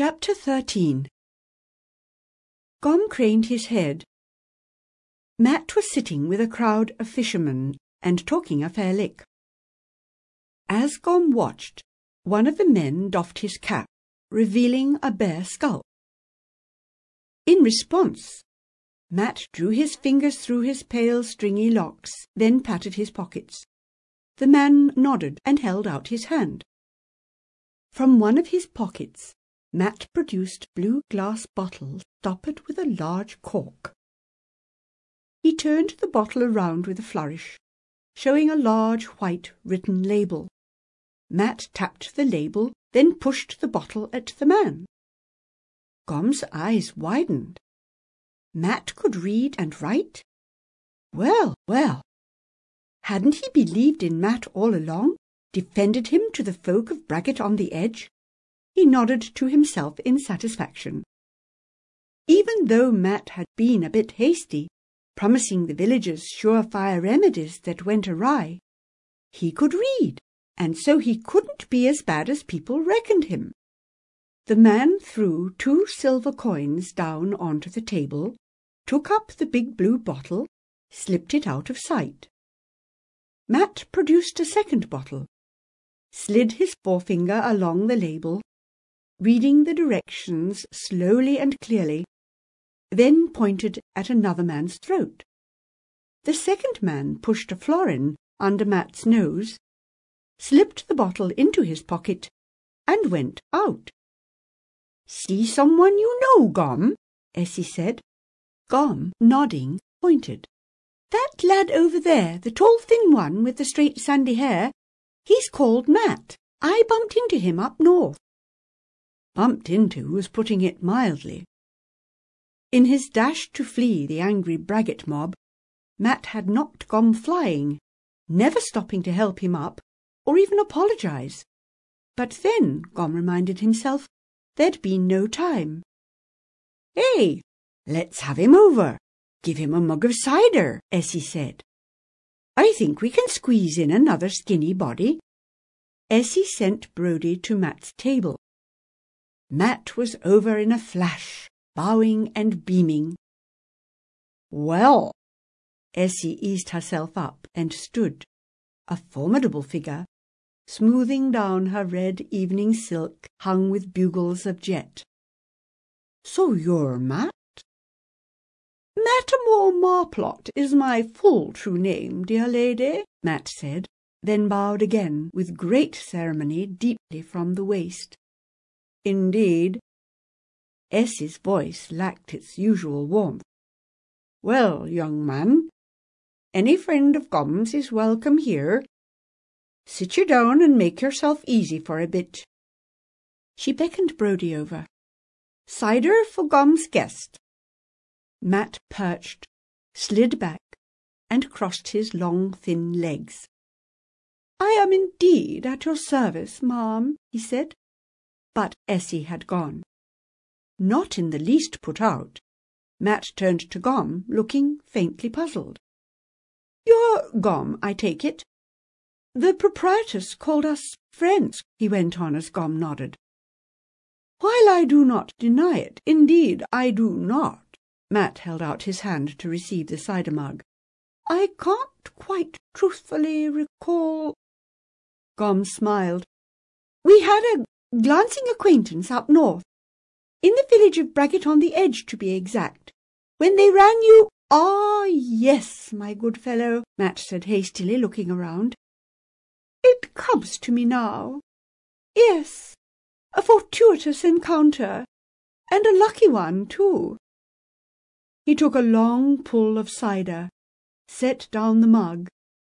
Chapter 13 Gom craned his head. Mat was sitting with a crowd of fishermen and talking a fair lick. As Gom watched, one of the men doffed his cap, revealing a bare skull. In response, Mat drew his fingers through his pale stringy locks, then patted his pockets. The man nodded and held out his hand. From one of his pockets Mat produced blue glass bottles stoppered with a large cork. He turned the bottle around with a flourish, showing a large white written label. Mat tapped the label, then pushed the bottle at the man. Gom's eyes widened. Mat could read and write? Well, well! Hadn't he believed in Mat all along, defended him to the folk of Braggett on the Edge? He nodded to himself in satisfaction. Even though Matt had been a bit hasty, promising the villagers surefire remedies that went awry, he could read, and so he couldn't be as bad as people reckoned him. The man threw two silver coins down onto the table, took up the big blue bottle, slipped it out of sight. Matt produced a second bottle, slid his forefinger along the label, reading the directions slowly and clearly, then pointed at another man's throat. The second man pushed a florin under Mat's nose, slipped the bottle into his pocket, and went out. See someone you know, Gom? Essie said. Gom, nodding, pointed. That lad over there, the tall thin one with the straight sandy hair, he's called Mat. I bumped into him up north bumped into was putting it mildly. In his dash to flee the angry Braggett mob, Mat had not gone flying, never stopping to help him up or even apologize. But then, Gom reminded himself, there'd been no time. Hey, let's have him over. Give him a mug of cider, Essie said. I think we can squeeze in another skinny body. Essie sent Brodie to Mat's table. Mat was over in a flash, bowing and beaming. Well, Essie eased herself up and stood, a formidable figure, smoothing down her red evening silk hung with bugles of jet. So you're Mat? Matamore Marplot is my full true name, dear lady, Mat said, then bowed again with great ceremony deeply from the waist. Indeed, Essie's voice lacked its usual warmth. Well, young man, any friend of Gom's is welcome here. Sit you down and make yourself easy for a bit. She beckoned Brodie over. Cider for Gom's guest. Matt perched, slid back, and crossed his long thin legs. I am indeed at your service, ma'am, he said. But Essie had gone. Not in the least put out, Mat turned to Gom, looking faintly puzzled. "You're Gom, I take it?" "The proprietress called us friends," he went on as Gom nodded. "While I do not deny it, indeed I do not," Mat held out his hand to receive the cider mug, "I can't quite truthfully recall—" Gom smiled. "We had a glancing acquaintance up north, in the village of Braggett on the Edge, to be exact. When they ran you... Ah, yes, my good fellow, Mat said hastily, looking around. It comes to me now. Yes, a fortuitous encounter, and a lucky one, too. He took a long pull of cider, set down the mug,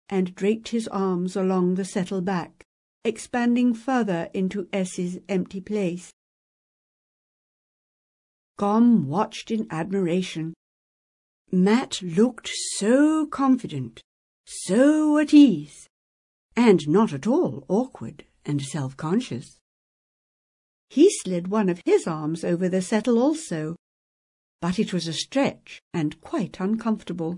and draped his arms along the settle back expanding further into Essie's empty place. Gom watched in admiration. Mat looked so confident, so at ease, and not at all awkward and self-conscious. He slid one of his arms over the settle also, but it was a stretch and quite uncomfortable.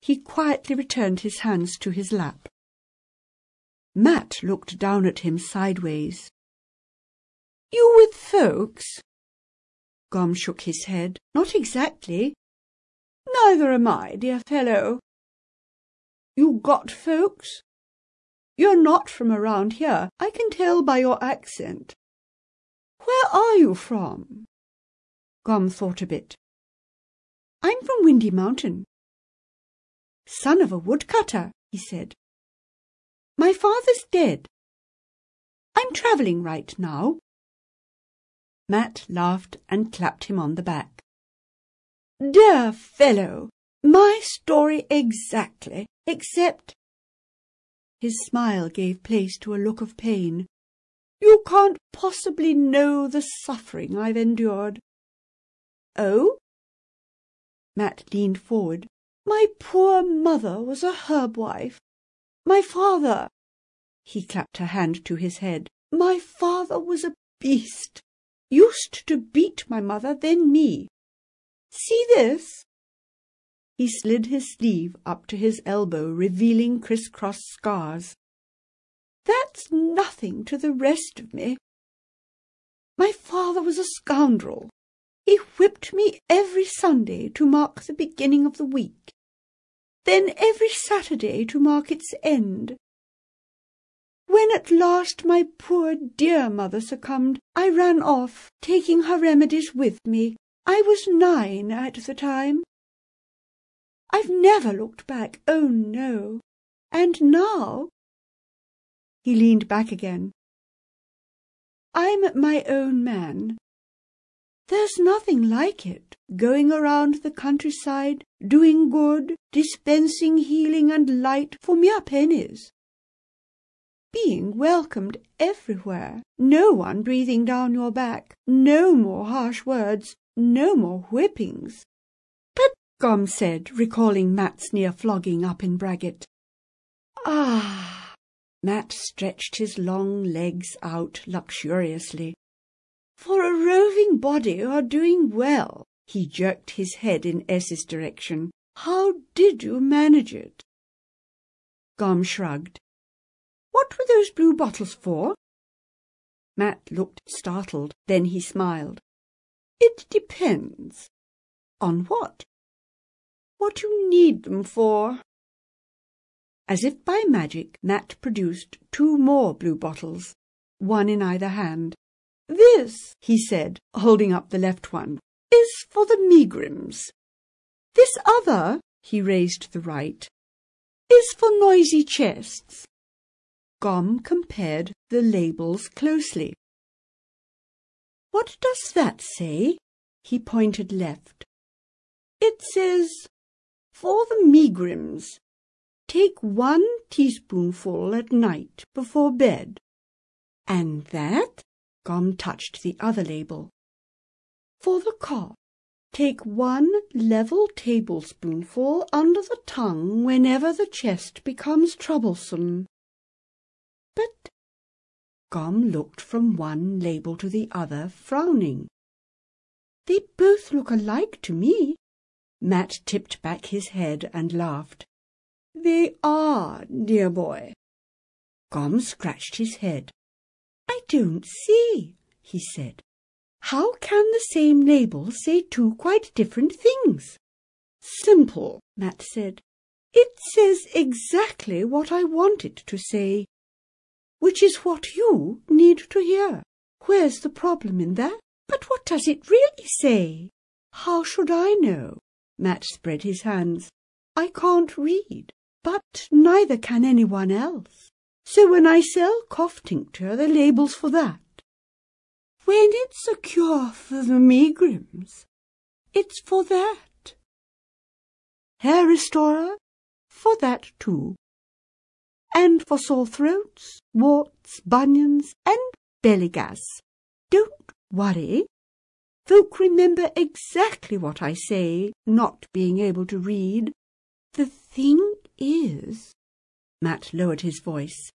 He quietly returned his hands to his lap. Mat looked down at him sideways. You with folks? Gom shook his head. Not exactly. Neither am I, dear fellow. You got folks? You're not from around here. I can tell by your accent. Where are you from? Gom thought a bit. I'm from Windy Mountain. Son of a woodcutter, he said. My father's dead. I'm travelling right now. Matt laughed and clapped him on the back. Dear fellow, my story exactly, except... His smile gave place to a look of pain. You can't possibly know the suffering I've endured. Oh? Matt leaned forward. My poor mother was a herb wife. My father... He clapped her hand to his head. My father was a beast. Used to beat my mother, then me. See this? He slid his sleeve up to his elbow, revealing criss-cross scars. That's nothing to the rest of me. My father was a scoundrel. He whipped me every Sunday to mark the beginning of the week, then every Saturday to mark its end. When at last my poor dear mother succumbed, I ran off, taking her remedies with me. I was nine at the time. I've never looked back, oh no. And now... He leaned back again. I'm my own man. There's nothing like it, going around the countryside, doing good, dispensing healing and light for mere pennies. Being welcomed everywhere, no one breathing down your back, no more harsh words, no more whippings. But Gom said, recalling Matt's near flogging up in Braggett. Ah! Matt stretched his long legs out luxuriously. For a roving body you're doing well. He jerked his head in Essie's direction. How did you manage it? Gom shrugged. What were those blue bottles for? Matt looked startled. Then he smiled. It depends. On what? What you need them for. As if by magic, Matt produced two more blue bottles, one in either hand. This, he said, holding up the left one, is for the megrims. This other, he raised the right, is for noisy chests. Gom compared the labels closely. What does that say? He pointed left. It says, for the megrims, take one teaspoonful at night before bed. And that? Gom touched the other label. For the cough, take one level tablespoonful under the tongue whenever the chest becomes troublesome. But Gom looked from one label to the other, frowning. They both look alike to me. Matt tipped back his head and laughed. They are, dear boy. Gom scratched his head. Don't see, he said. How can the same label say two quite different things? Simple, Matt said. It says exactly what I want it to say, which is what you need to hear. Where's the problem in that? But what does it really say? How should I know? Matt spread his hands. I can't read, but neither can anyone else. So when I sell cough tincture, the label's for that. When it's a cure for the megrims, it's for that. Hair restorer, for that too. And for sore throats, warts, bunions, and belly gas. Don't worry. Folk remember exactly what I say, not being able to read. The thing is... Matt lowered his voice.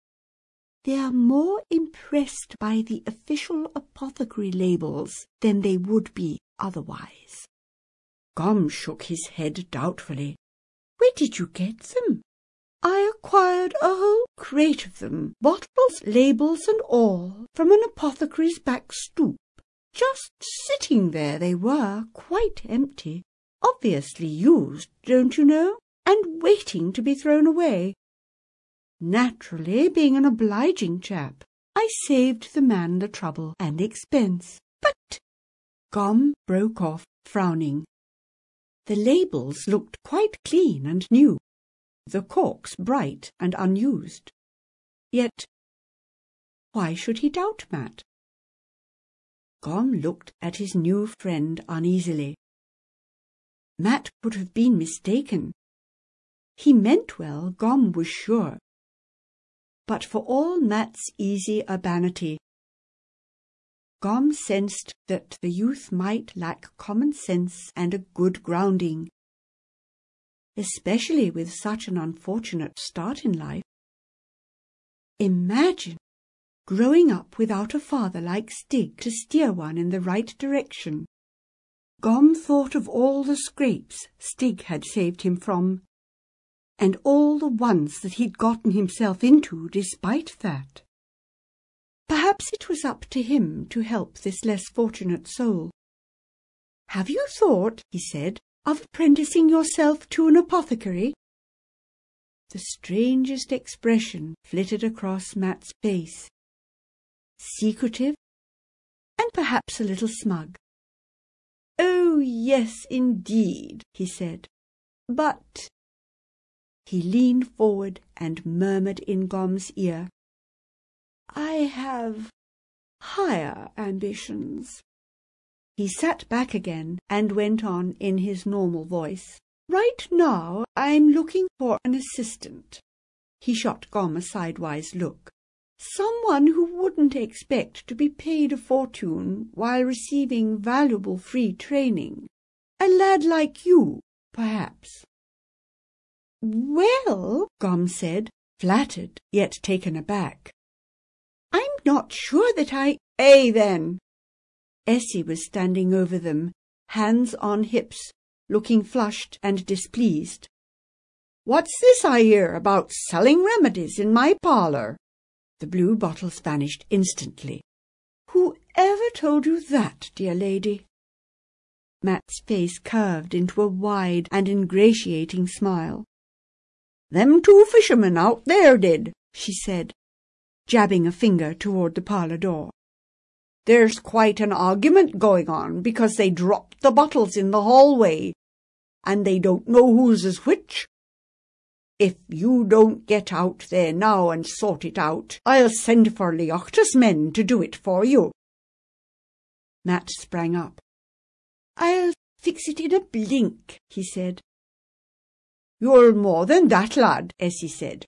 They are more impressed by the official apothecary labels than they would be otherwise. Gom shook his head doubtfully. Where did you get them? I acquired a whole crate of them, bottles, labels, and all, from an apothecary's back stoop. Just sitting there they were, quite empty, obviously used, don't you know, and waiting to be thrown away. Naturally, being an obliging chap, I saved the man the trouble and expense. But Gom broke off, frowning. The labels looked quite clean and new, the corks bright and unused. Yet why should he doubt Matt? Gom looked at his new friend uneasily. Matt could have been mistaken. He meant well, Gom was sure. But for all Matt's easy urbanity, Gom sensed that the youth might lack common sense and a good grounding, especially with such an unfortunate start in life. Imagine growing up without a father like Stig to steer one in the right direction. Gom thought of all the scrapes Stig had saved him from, and all the ones that he'd gotten himself into despite that. Perhaps it was up to him to help this less fortunate soul. Have you thought, he said, of apprenticing yourself to an apothecary? The strangest expression flitted across Matt's face. Secretive, and perhaps a little smug. Oh, yes, indeed, he said. But... He leaned forward and murmured in Gom's ear, I have higher ambitions. He sat back again and went on in his normal voice. Right now I'm looking for an assistant. He shot Gom a sidewise look. Someone who wouldn't expect to be paid a fortune while receiving valuable free training. A lad like you, perhaps. Well, Gom said, flattered, yet taken aback. I'm not sure that I... Eh, then. Essie was standing over them, hands on hips, looking flushed and displeased. What's this I hear about selling remedies in my parlour? The blue bottles vanished instantly. Whoever told you that, dear lady? Matt's face curved into a wide and ingratiating smile. Them two fishermen out there did, she said, jabbing a finger toward the parlour door. There's quite an argument going on because they dropped the bottles in the hallway, and they don't know whose is which. If you don't get out there now and sort it out, I'll send for Leochta's men to do it for you. Matt sprang up. I'll fix it in a blink, he said. You're more than that, lad, Essie said.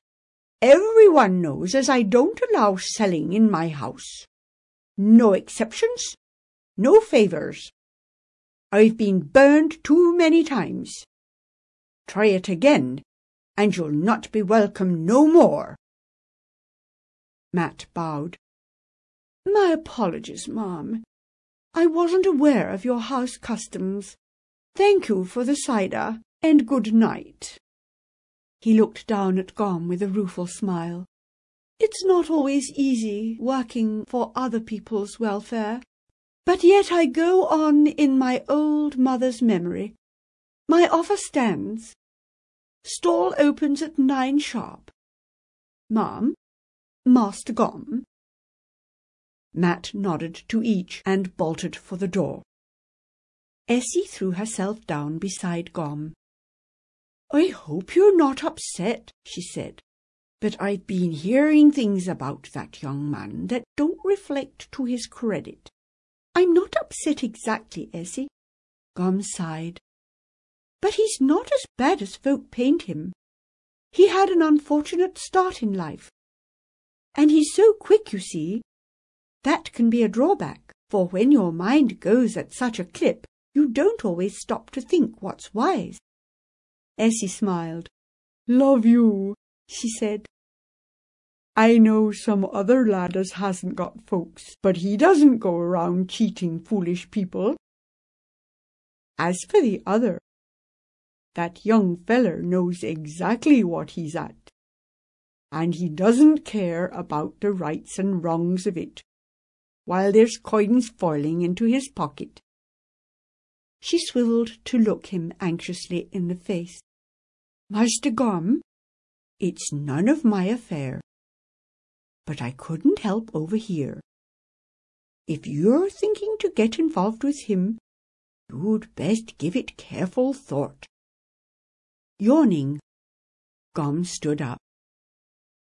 Everyone knows as I don't allow selling in my house. No exceptions, no favours. I've been burned too many times. Try it again, and you'll not be welcome no more. Matt bowed. My apologies, ma'am. I wasn't aware of your house customs. Thank you for the cider, and good night. He looked down at Gom with a rueful smile. It's not always easy working for other people's welfare, but yet I go on in my old mother's memory. My offer stands. Stall opens at nine sharp. Ma'am, Master Gom. Matt nodded to each and bolted for the door. Essie threw herself down beside Gom. I hope you're not upset, she said, but I've been hearing things about that young man that don't reflect to his credit. I'm not upset exactly, Essie. Gom sighed. But he's not as bad as folk paint him. He had an unfortunate start in life. And he's so quick, you see. That can be a drawback, for when your mind goes at such a clip, you don't always stop to think what's wise. Essie smiled. Love you, she said. I know some other lad as hasn't got folks, but he doesn't go around cheating foolish people. As for the other, that young feller knows exactly what he's at. and he doesn't care about the rights and wrongs of it, while there's coins falling into his pocket. She swivelled to look him anxiously in the face. Master Gom, it's none of my affair. But I couldn't help overhear. If you're thinking to get involved with him, you'd best give it careful thought. Yawning, Gom stood up.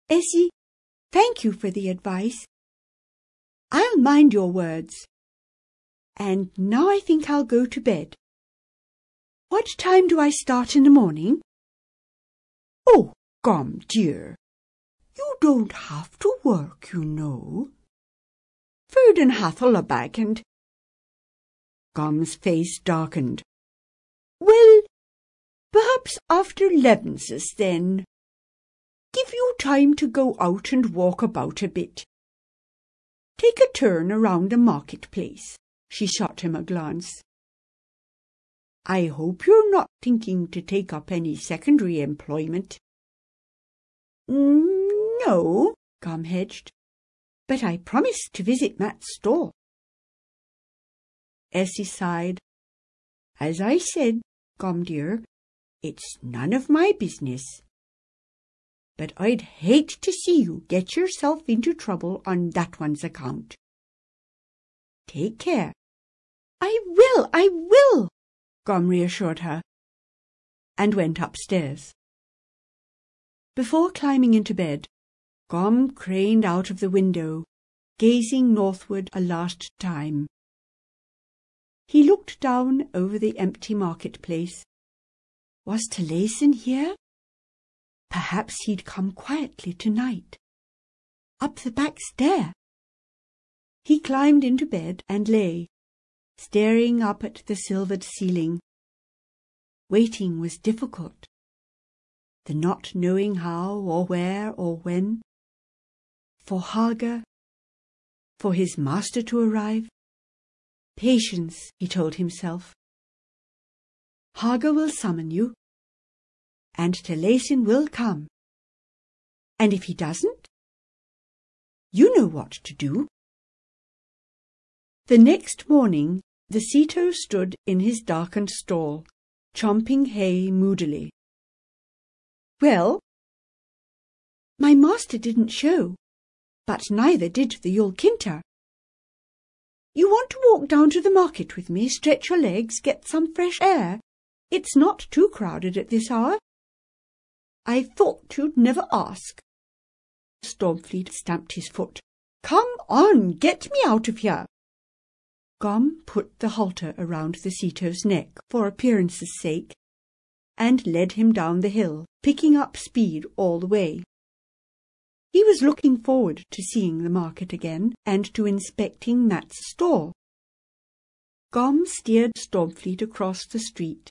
Essie, thank you for the advice. I'll mind your words. And now I think I'll go to bed. What time do I start in the morning? Oh, Gom, dear, you don't have to work, you know. Ferdin hath back and... Gom's face darkened. Well, perhaps after Levenses, then give you time to go out and walk about a bit. Take a turn around the market-place. She shot him a glance. I hope you're not thinking to take up any secondary employment. No, Gom hedged, but I promised to visit Matt's store. Essie sighed. As I said, Gom dear, it's none of my business but I'd hate to see you get yourself into trouble on that one's account. Take care. I will, I will, Gom reassured her, and went upstairs. Before climbing into bed, Gom craned out of the window, gazing northward a last time. He looked down over the empty market-place. Was Talason here? Perhaps he'd come quietly tonight. Up the back stair. He climbed into bed and lay, staring up at the silvered ceiling. Waiting was difficult. The not knowing how or where or when. For Harga, for his master to arrive. Patience, he told himself. Harga will summon you, and Telesin will come. And if he doesn't, you know what to do. The next morning the Ceto stood in his darkened stall, chomping hay moodily. Well, my master didn't show, but neither did the Yulkinta. You want to walk down to the market with me, stretch your legs, get some fresh air? It's not too crowded at this hour. I thought you'd never ask. Stormfleet stamped his foot. Come on, get me out of here. Gom put the halter around the Ceto's neck for appearance's sake, and led him down the hill, picking up speed all the way. He was looking forward to seeing the market again and to inspecting Mat's store. Gom steered Stormfleet across the street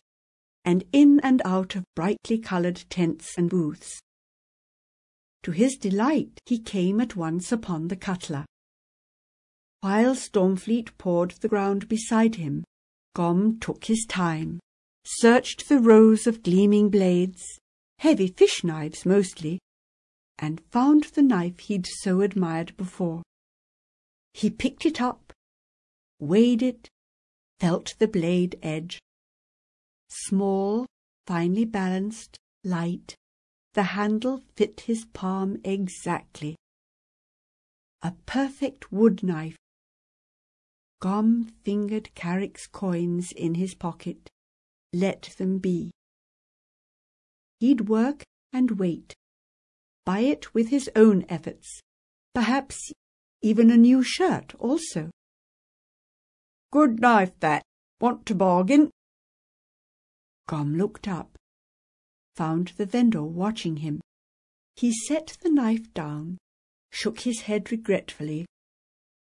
and in and out of brightly coloured tents and booths. To his delight, he came at once upon the cutler. While Stormfleet pawed the ground beside him, Gom took his time, searched the rows of gleaming blades, heavy fish knives mostly, and found the knife he'd so admired before. He picked it up, weighed it, felt the blade edge, Small, finely balanced, light, the handle fit his palm exactly. A perfect wood knife. Gom fingered Carrick's coins in his pocket. Let them be. He'd work and wait, buy it with his own efforts, perhaps even a new shirt also. Good knife that. Want to bargain? Gom looked up, found the vendor watching him. He set the knife down, shook his head regretfully,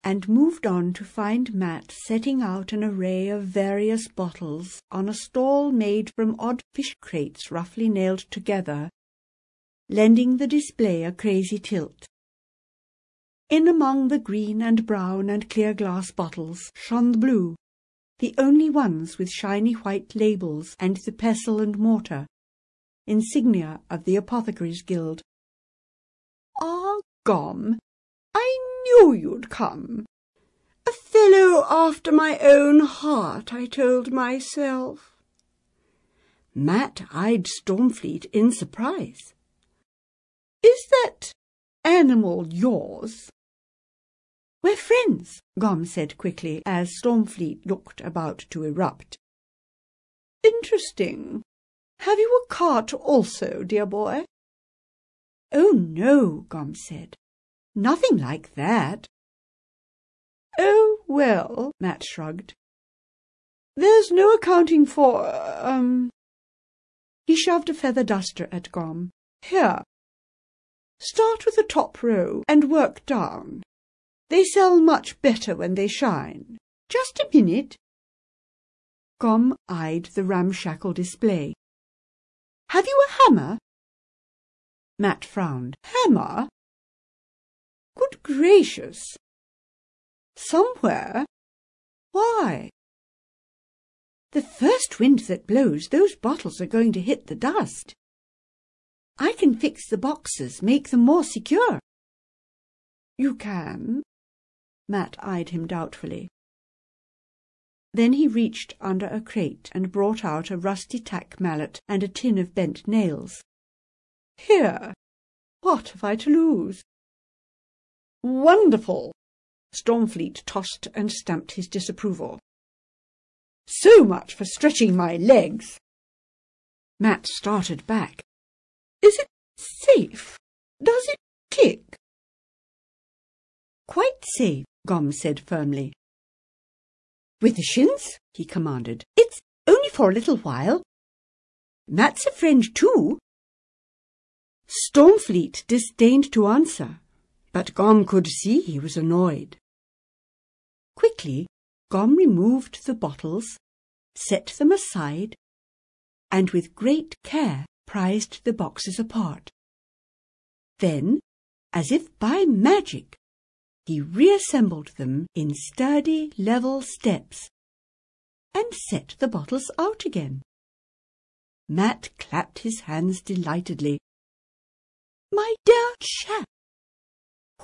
and moved on to find Mat setting out an array of various bottles on a stall made from odd fish crates roughly nailed together, lending the display a crazy tilt. In among the green and brown and clear glass bottles shone the blue, the only ones with shiny white labels and the pestle and mortar, insignia of the Apothecaries' Guild. Ah, Gom. I knew you'd come. A fellow after my own heart, I told myself. Matt eyed Stormfleet in surprise. Is that animal yours? We're friends, Gom said quickly as Stormfleet looked about to erupt. Interesting. Have you a cart also, dear boy? Oh, no, Gom said. Nothing like that. Oh, well, Matt shrugged. There's no accounting for, um... He shoved a feather duster at Gom. Here. Start with the top row and work down. They sell much better when they shine. Just a minute. Gom eyed the ramshackle display. Have you a hammer? Matt frowned. Hammer? Good gracious! Somewhere? Why? The first wind that blows, those bottles are going to hit the dust. I can fix the boxes, make them more secure. You can? Matt eyed him doubtfully. Then he reached under a crate and brought out a rusty tack mallet and a tin of bent nails. Here, what have I to lose? Wonderful! Stormfleet tossed and stamped his disapproval. So much for stretching my legs. Matt started back. Is it safe? Does it kick? Quite safe, Gom said firmly. With the shins, he commanded. It's only for a little while. Matt's a friend too. Stormfleet disdained to answer, but Gom could see he was annoyed. Quickly, Gom removed the bottles, set them aside, and with great care prized the boxes apart. Then, as if by magic, he reassembled them in sturdy, level steps and set the bottles out again. Matt clapped his hands delightedly. My dear chap,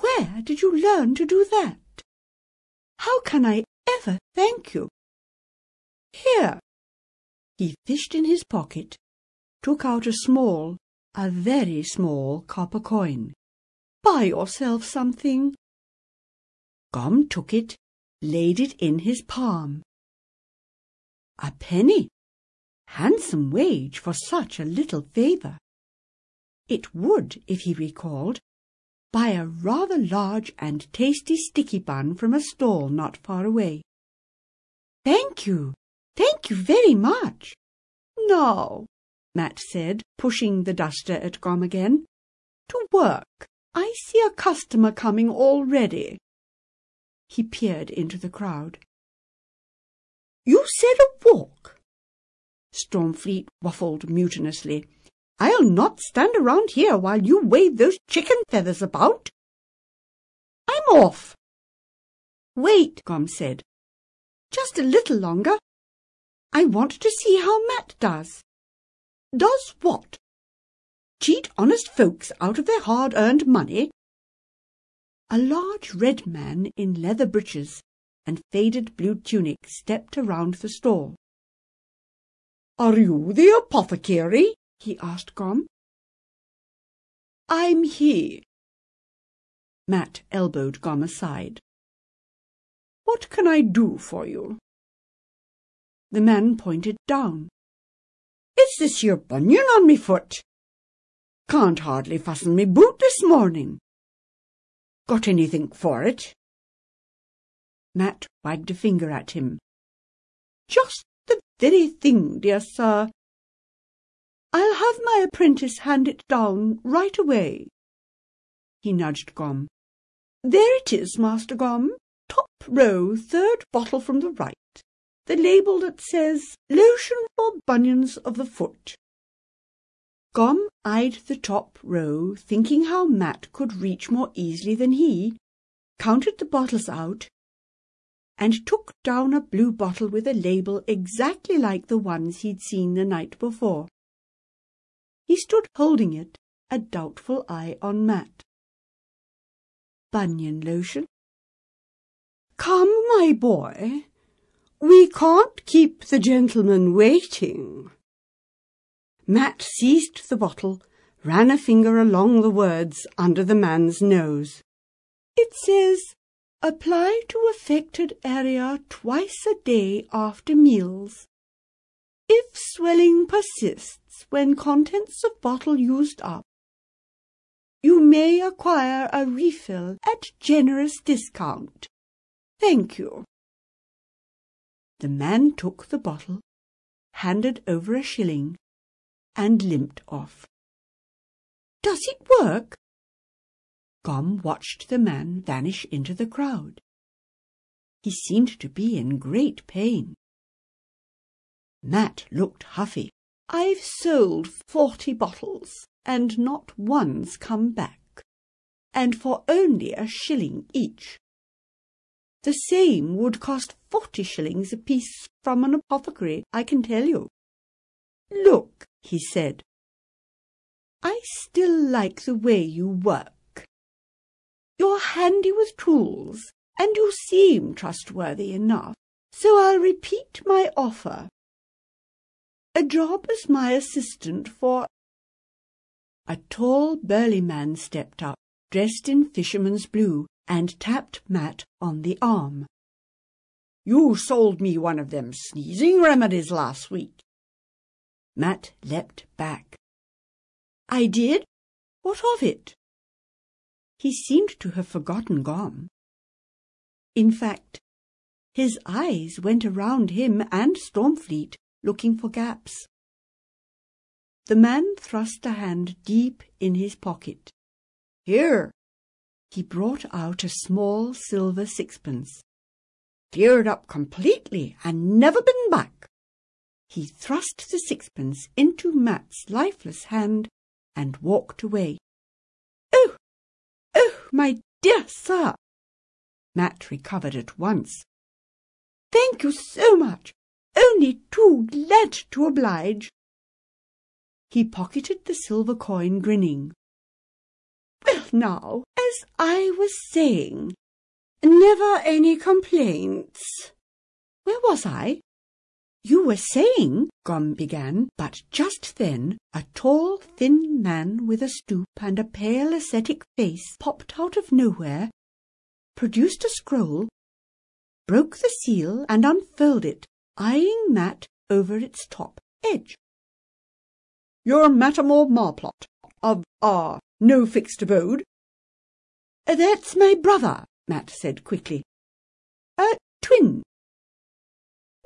where did you learn to do that? How can I ever thank you? Here. He fished in his pocket, took out a small, a very small copper coin. Buy yourself something. Gom took it, laid it in his palm. A penny! Handsome wage for such a little favour. It would, if he recalled, buy a rather large and tasty sticky bun from a stall not far away. Thank you, thank you very much. Now, Matt said, pushing the duster at Gom again. To work. I see a customer coming already. He peered into the crowd. You said a walk. Stormfleet waffled mutinously. I'll not stand around here while you wave those chicken feathers about. I'm off. Wait, Gom said. Just a little longer. I want to see how Matt does. Does what? Cheat honest folks out of their hard-earned money? A large red man in leather breeches and faded blue tunic stepped around the stall. Are you the apothecary? He asked Gom. I'm he. Matt elbowed Gom aside. What can I do for you? The man pointed down. Is this your bunion on me foot? Can't hardly fasten me boot this morning. Got anything for it? Matt wagged a finger at him. Just the very thing, dear sir. I'll have my apprentice hand it down right away. He nudged Gom. There it is, Master Gom. Top row, third bottle from the right. The label that says Lotion for Bunions of the Foot. Gom eyed the top row, thinking how Matt could reach more easily than he, counted the bottles out, and took down a blue bottle with a label exactly like the ones he'd seen the night before. He stood holding it, a doubtful eye on Matt. Bunion lotion. Come, my boy, we can't keep the gentleman waiting. Matt seized the bottle, ran a finger along the words under the man's nose. It says, apply to affected area twice a day after meals. If swelling persists when contents of bottle used up, you may acquire a refill at generous discount. Thank you. The man took the bottle, handed over a shilling, and limped off. Does it work? Gom watched the man vanish into the crowd. He seemed to be in great pain. Matt looked huffy. I've sold forty bottles, and not one's come back, and for only a shilling each. The same would cost forty shillings apiece from an apothecary, I can tell you. Look, he said, I still like the way you work. You're handy with tools, and you seem trustworthy enough, so I'll repeat my offer. A job as my assistant for... A tall, burly man stepped up, dressed in fisherman's blue, and tapped Matt on the arm. You sold me one of them sneezing remedies last week. Matt leapt back. I did? What of it? He seemed to have forgotten Gom. In fact, his eyes went around him and Stormfleet, looking for gaps. The man thrust a hand deep in his pocket. Here! He brought out a small silver sixpence. Cleared up completely and never been back. He thrust the sixpence into Matt's lifeless hand and walked away. Oh, oh, my dear sir! Matt recovered at once. Thank you so much. Only too glad to oblige. He pocketed the silver coin, grinning. Well, now, as I was saying, never any complaints. Where was I? You were saying, Gom began, but just then a tall, thin man with a stoop and a pale, ascetic face popped out of nowhere, produced a scroll, broke the seal, and unfurled it, eyeing Matt over its top edge. You're Matamore Marplot, of, ah, no fixed abode? That's my brother, Matt said quickly. A twin,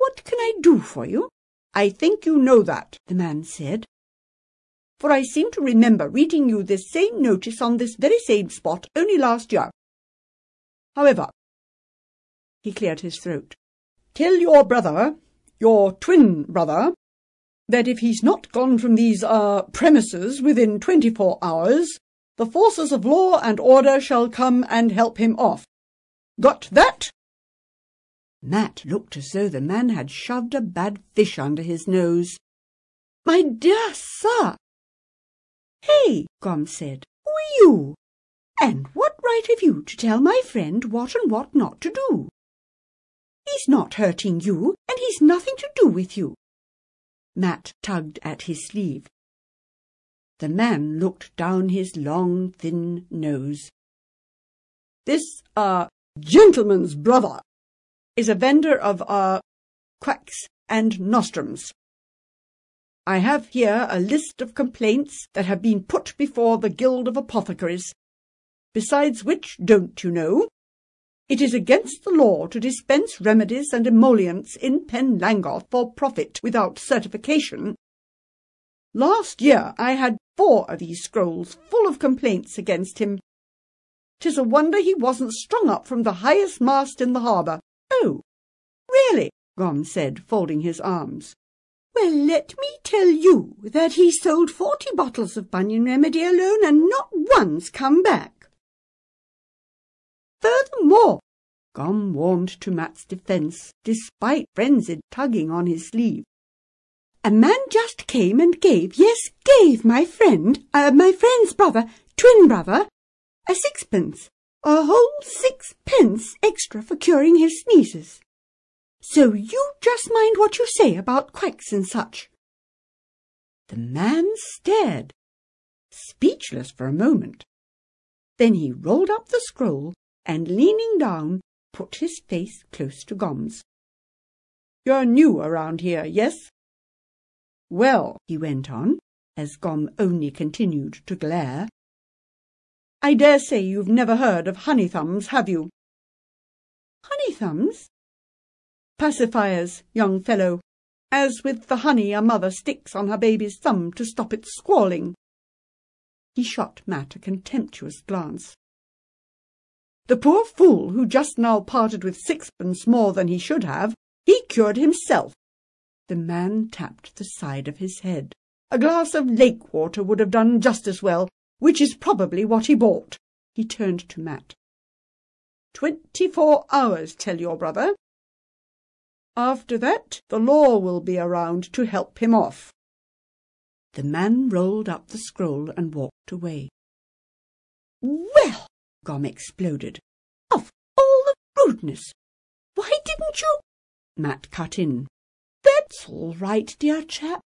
what can I do for you? I think you know that, the man said. For I seem to remember reading you this same notice on this very same spot only last year. However, he cleared his throat. Tell your brother, your twin brother, that if he's not gone from these, uh, premises within twenty-four hours, the forces of law and order shall come and help him off. Got that? Matt looked as though the man had shoved a bad fish under his nose. My dear sir! Hey, Gom said, who are you? And what right have you to tell my friend what and what not to do? He's not hurting you, and he's nothing to do with you. Matt tugged at his sleeve. The man looked down his long, thin nose. This, uh, gentleman's brother is a vendor of uh, quacks and nostrums. I have here a list of complaints that have been put before the Guild of Apothecaries, besides which, don't you know, it is against the law to dispense remedies and emollients in Penlangoth for profit without certification. Last year I had four of these scrolls full of complaints against him. 'Tis a wonder he wasn't strung up from the highest mast in the harbour. Oh, really? Gom said, folding his arms. Well, let me tell you that he sold forty bottles of bunion remedy alone and not one's come back. Furthermore, Gom warmed to Matt's defence, despite frenzied tugging on his sleeve. A man just came and gave, yes, gave my friend, uh, my friend's brother, twin brother, a sixpence, A whole sixpence extra for curing his sneezes. So you just mind what you say about quacks and such. The man stared, speechless for a moment. Then he rolled up the scroll and, leaning down, put his face close to Gom's. You're new around here, yes? Well, he went on, as Gom only continued to glare, I dare say you've never heard of honey thumbs, have you? Honey thumbs? Pacifiers, young fellow, as with the honey a mother sticks on her baby's thumb to stop it squalling. He shot Matt a contemptuous glance. The poor fool who just now parted with sixpence more than he should have, he cured himself. The man tapped the side of his head. A glass of lake water would have done just as well, which is probably what he bought. He turned to Matt. Twenty-four hours, tell your brother. After that, the law will be around to help him off. The man rolled up the scroll and walked away. Well, Gom exploded. Of all the rudeness! Why didn't you? Matt cut in. That's all right, dear chap.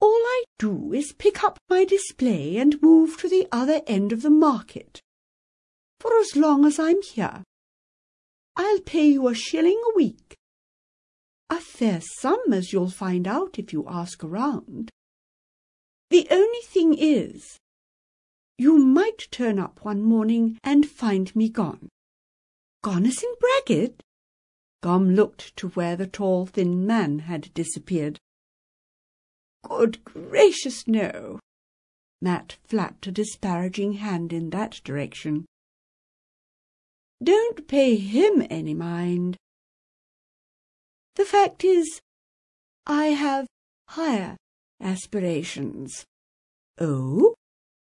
All I do is pick up my display and move to the other end of the market. For as long as I'm here, I'll pay you a shilling a week. A fair sum, as you'll find out if you ask around. The only thing is, you might turn up one morning and find me gone. Gone as in Braggett? Gom looked to where the tall, thin man had disappeared. Good gracious, no. Matt flapped a disparaging hand in that direction. Don't pay him any mind. The fact is, I have higher aspirations. Oh?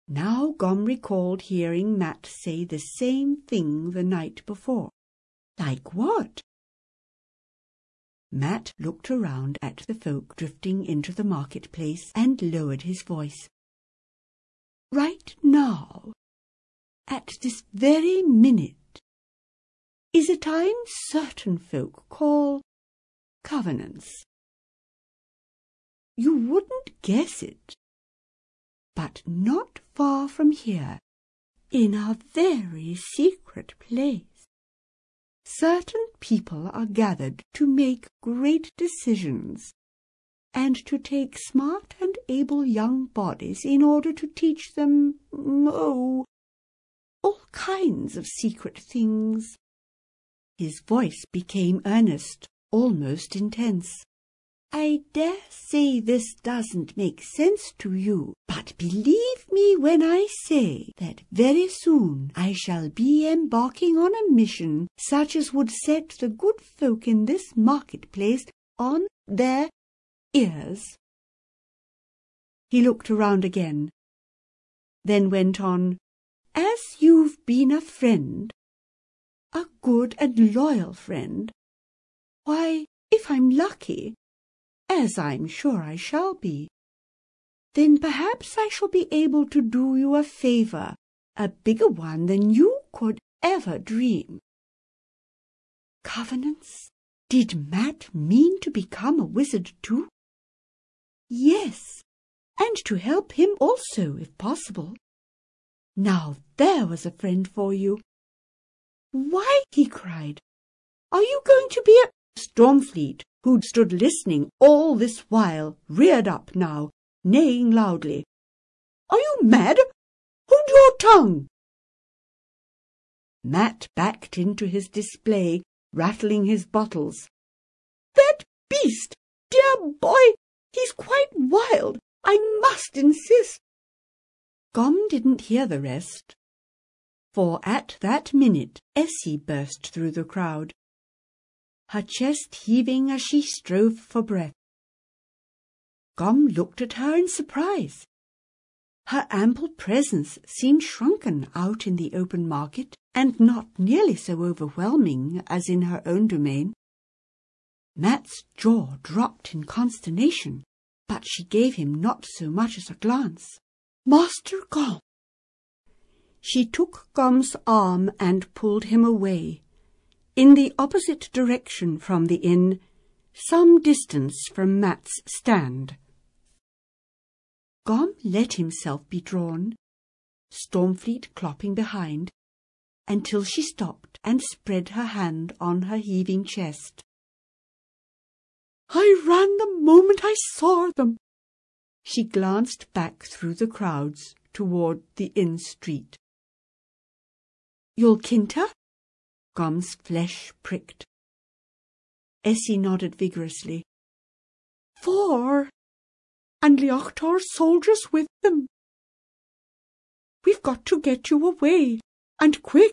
Now Gom recalled hearing Matt say the same thing the night before. Like what? Matt looked around at the folk drifting into the marketplace and lowered his voice. Right now, at this very minute, is a time certain folk call covenants. You wouldn't guess it, but not far from here, in a very secret place, certain people are gathered to make great decisions and to take smart and able young bodies in order to teach them, oh, all kinds of secret things. His voice became earnest, almost intense. I dare say this doesn't make sense to you, but believe me when I say that very soon I shall be embarking on a mission such as would set the good folk in this marketplace on their ears. He looked around again, then went on, As you've been a friend, a good and loyal friend, why, if I'm lucky, as I'm sure I shall be, then perhaps I shall be able to do you a favour, a bigger one than you could ever dream. Covenants? Did Matt mean to become a wizard too? Yes, and to help him also, if possible. Now there was a friend for you. Why, he cried, are you going to be a Stormfleet who'd stood listening all this while, reared up now, neighing loudly. Are you mad? Hold your tongue! Matt backed into his display, rattling his bottles. That beast! Dear boy! He's quite wild! I must insist! Gom didn't hear the rest, for at that minute Essie burst through the crowd her chest heaving as she strove for breath. Gom looked at her in surprise. Her ample presence seemed shrunken out in the open market, and not nearly so overwhelming as in her own domain. Matt's jaw dropped in consternation, but she gave him not so much as a glance. Master Gom! She took Gom's arm and pulled him away, in the opposite direction from the inn, some distance from Mat's stand. Gom let himself be drawn, Stormfleet clopping behind, until she stopped and spread her hand on her heaving chest. I ran the moment I saw them. She glanced back through the crowds toward the inn street. You'll kinter? Gom's flesh pricked. Essie nodded vigorously. Four! And Leachtor's soldiers with them. We've got to get you away, and quick!